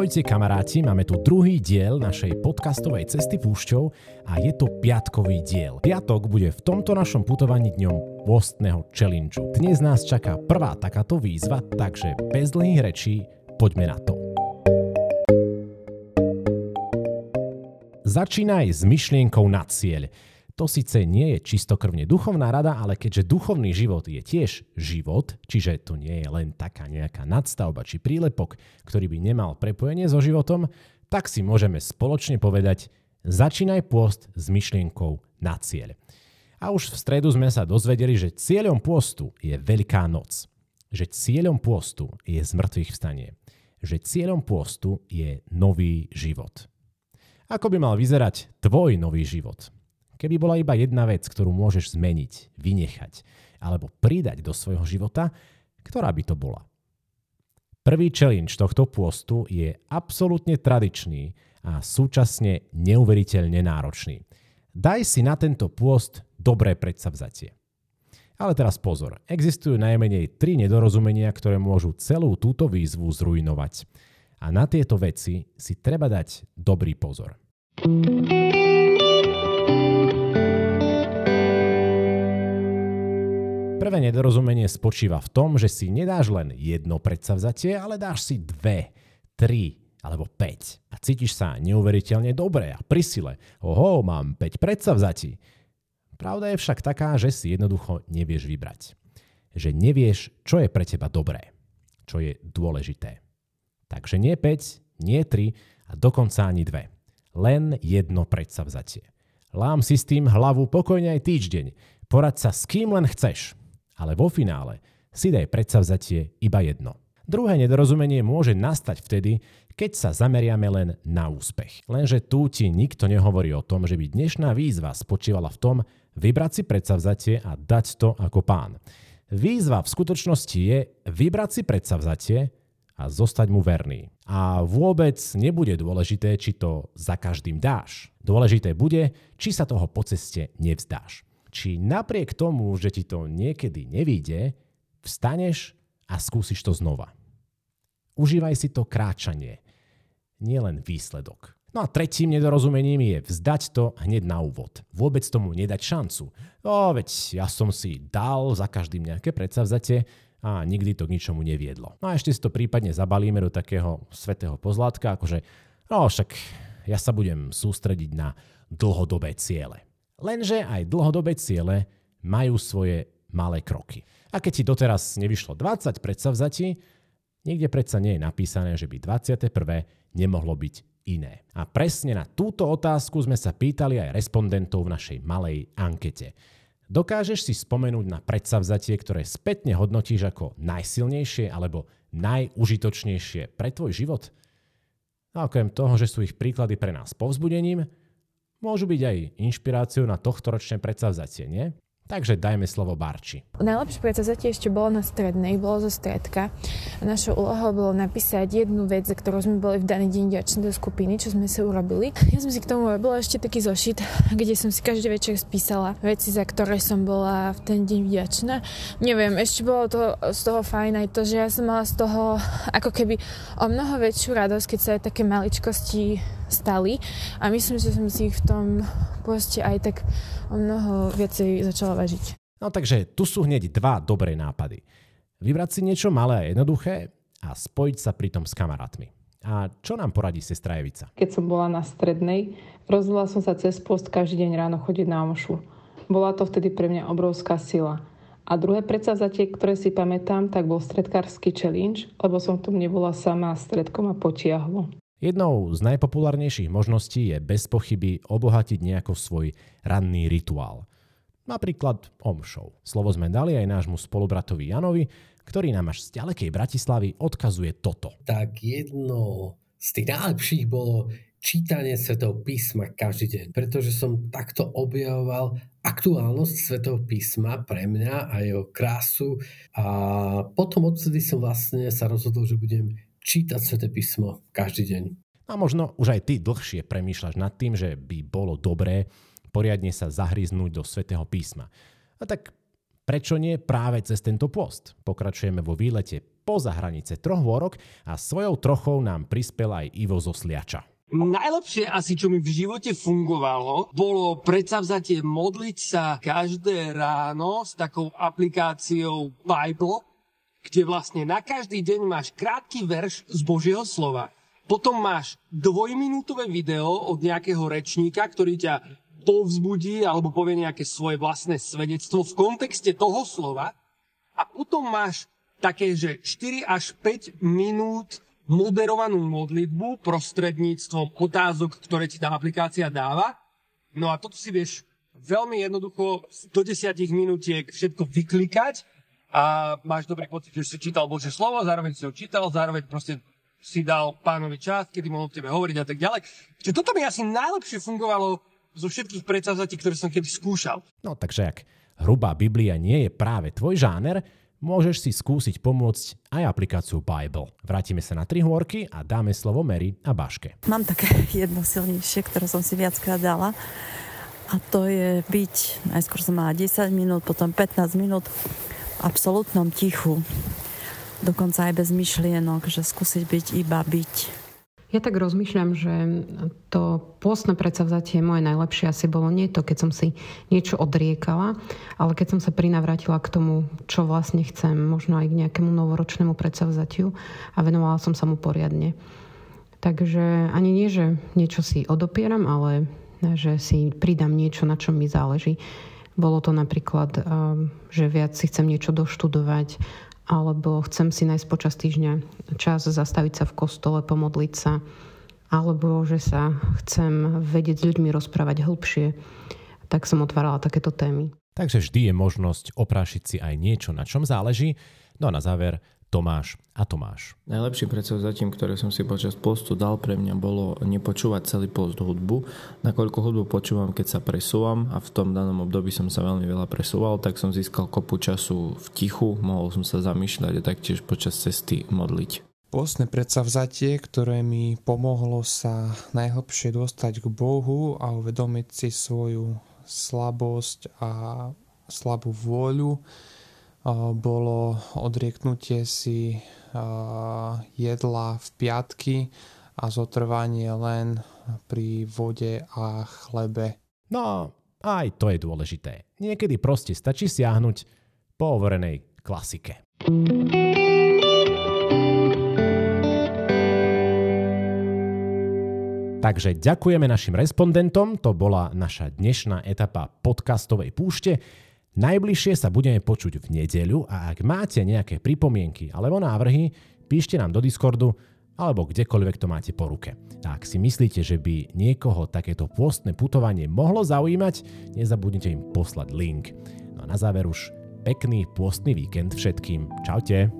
Ahojte kamaráti, máme tu druhý diel našej podcastovej cesty púšťou a je to piatkový diel. Piatok bude v tomto našom putovaní dňom pôstneho challenge. Dnes nás čaká prvá takáto výzva, takže bez dlhých rečí poďme na to. Začínaj s myšlienkou na cieľ. To síce nie je čistokrvne duchovná rada, ale keďže duchovný život je tiež život, čiže to nie je len taká nejaká nadstavba či prílepok, ktorý by nemal prepojenie so životom, tak si môžeme spoločne povedať začínaj pôst s myšlienkou na cieľ. A už v stredu sme sa dozvedeli, že cieľom pôstu je Veľká noc. Že cieľom pôstu je zmrtvých vstanie. Že cieľom pôstu je nový život. Ako by mal vyzerať tvoj nový život? Keby bola iba jedna vec, ktorú môžeš zmeniť, vynechať alebo pridať do svojho života, ktorá by to bola? Prvý challenge tohto pôstu je absolútne tradičný a súčasne neuveriteľne náročný. Daj si na tento pôst dobré predsavzatie. Ale teraz pozor, existujú najmenej tri nedorozumenia, ktoré môžu celú túto výzvu zrujnovať. A na tieto veci si treba dať dobrý pozor. Prvé nedorozumenie spočíva v tom, že si nedáš len jedno predsavzatie, ale dáš si dve, tri alebo 5 a cítiš sa neuveriteľne dobre a pri sile. Oho, mám 5 predsavzatí. Pravda je však taká, že si jednoducho nevieš vybrať. Že nevieš, čo je pre teba dobré, čo je dôležité. Takže nie 5, nie 3 a dokonca ani 2. Len jedno predsavzatie. Lám si s tým hlavu pokojne aj týždeň. Porad sa s kým len chceš ale vo finále si daj predsavzatie iba jedno. Druhé nedorozumenie môže nastať vtedy, keď sa zameriame len na úspech. Lenže tu ti nikto nehovorí o tom, že by dnešná výzva spočívala v tom vybrať si predsavzatie a dať to ako pán. Výzva v skutočnosti je vybrať si predsavzatie a zostať mu verný. A vôbec nebude dôležité, či to za každým dáš. Dôležité bude, či sa toho po ceste nevzdáš či napriek tomu, že ti to niekedy nevíde, vstaneš a skúsiš to znova. Užívaj si to kráčanie, nielen výsledok. No a tretím nedorozumením je vzdať to hneď na úvod. Vôbec tomu nedať šancu. No veď ja som si dal za každým nejaké predsavzatie a nikdy to k ničomu neviedlo. No a ešte si to prípadne zabalíme do takého svetého pozlátka, akože no však ja sa budem sústrediť na dlhodobé ciele. Lenže aj dlhodobé ciele majú svoje malé kroky. A keď ti doteraz nevyšlo 20 predsavzatí, niekde predsa nie je napísané, že by 21. nemohlo byť iné. A presne na túto otázku sme sa pýtali aj respondentov v našej malej ankete. Dokážeš si spomenúť na predsavzatie, ktoré spätne hodnotíš ako najsilnejšie alebo najužitočnejšie pre tvoj život? A okrem toho, že sú ich príklady pre nás povzbudením, môžu byť aj inšpiráciou na tohtoročné predsavzatie, nie? Takže dajme slovo Barči. Najlepšie predsavzatie ešte bolo na strednej, bolo zo stredka. Našou úlohou bolo napísať jednu vec, za ktorú sme boli v daný deň ďační do skupiny, čo sme si urobili. Ja som si k tomu robila ešte taký zošit, kde som si každý večer spísala veci, za ktoré som bola v ten deň vďačná. Neviem, ešte bolo to z toho fajn aj to, že ja som mala z toho ako keby o mnoho väčšiu radosť, keď sa aj také maličkosti stali a myslím, že som si ich v tom poste aj tak o mnoho viacej začala vážiť. No takže tu sú hneď dva dobré nápady. Vybrať si niečo malé a jednoduché a spojiť sa pritom s kamarátmi. A čo nám poradí sestra Evica? Keď som bola na strednej, rozhodla som sa cez post každý deň ráno chodiť na omšu. Bola to vtedy pre mňa obrovská sila. A druhé predsavzatie, ktoré si pamätám, tak bol stredkársky challenge, lebo som tu nebola sama a stredkom a potiahlo. Jednou z najpopulárnejších možností je bez pochyby obohatiť nejako svoj ranný rituál. Napríklad omšou. Slovo sme dali aj nášmu spolubratovi Janovi, ktorý nám až z ďalekej Bratislavy odkazuje toto. Tak jedno z tých najlepších bolo čítanie Svetého písma každý deň, pretože som takto objavoval aktuálnosť Svetého písma pre mňa a jeho krásu a potom odtedy som vlastne sa rozhodol, že budem čítať Svete písmo každý deň. A možno už aj ty dlhšie premýšľaš nad tým, že by bolo dobré poriadne sa zahryznúť do Svetého písma. A tak prečo nie práve cez tento post? Pokračujeme vo výlete poza hranice troch hôrok a svojou trochou nám prispel aj Ivo zo Sliača. Najlepšie asi, čo mi v živote fungovalo, bolo predsavzatie modliť sa každé ráno s takou aplikáciou Bible, kde vlastne na každý deň máš krátky verš z Božieho slova. Potom máš dvojminútové video od nejakého rečníka, ktorý ťa povzbudí alebo povie nejaké svoje vlastné svedectvo v kontexte toho slova. A potom máš také, že 4 až 5 minút moderovanú modlitbu prostredníctvom otázok, ktoré ti tá aplikácia dáva. No a toto si vieš veľmi jednoducho do 10 minútiek všetko vyklikať a máš dobrý pocit, že si čítal Bože slovo, zároveň si ho čítal, zároveň proste si dal pánovi čas, kedy mohol tebe hovoriť a tak ďalej. Čiže toto mi asi najlepšie fungovalo zo všetkých predsavzatí, ktoré som kedy skúšal. No takže ak hrubá Biblia nie je práve tvoj žáner, môžeš si skúsiť pomôcť aj aplikáciu Bible. Vrátime sa na tri hôrky a dáme slovo Mary a Baške. Mám také jedno silnejšie, ktoré som si viackrát dala. A to je byť, najskôr som mala 10 minút, potom 15 minút absolútnom tichu. Dokonca aj bez myšlienok, že skúsiť byť iba byť. Ja tak rozmýšľam, že to pôstne predsavzatie moje najlepšie asi bolo nie to, keď som si niečo odriekala, ale keď som sa prinavrátila k tomu, čo vlastne chcem, možno aj k nejakému novoročnému predsavzatiu a venovala som sa mu poriadne. Takže ani nie, že niečo si odopieram, ale že si pridám niečo, na čom mi záleží. Bolo to napríklad, um, že viac si chcem niečo doštudovať, alebo chcem si nájsť počas týždňa čas zastaviť sa v kostole, pomodliť sa, alebo že sa chcem vedieť s ľuďmi rozprávať hlbšie, tak som otvárala takéto témy. Takže vždy je možnosť oprášiť si aj niečo, na čom záleží. No a na záver Tomáš a Tomáš. Najlepší predsavzatím, ktoré som si počas postu dal pre mňa bolo nepočúvať celý post hudbu. Nakoľko hudbu počúvam, keď sa presúvam a v tom danom období som sa veľmi veľa presúval, tak som získal kopu času v tichu, mohol som sa zamýšľať a taktiež počas cesty modliť. Postné predsavzatie, ktoré mi pomohlo sa najhlbšie dostať k Bohu a uvedomiť si svoju slabosť a slabú vôľu, bolo odrieknutie si jedla v piatky a zotrvanie len pri vode a chlebe. No, aj to je dôležité. Niekedy proste stačí siahnuť po overenej klasike. Takže ďakujeme našim respondentom, to bola naša dnešná etapa podcastovej púšte. Najbližšie sa budeme počuť v nedeľu a ak máte nejaké pripomienky alebo návrhy, píšte nám do Discordu alebo kdekoľvek to máte po ruke. A ak si myslíte, že by niekoho takéto pôstne putovanie mohlo zaujímať, nezabudnite im poslať link. No a na záver už pekný pôstny víkend všetkým. Čaute.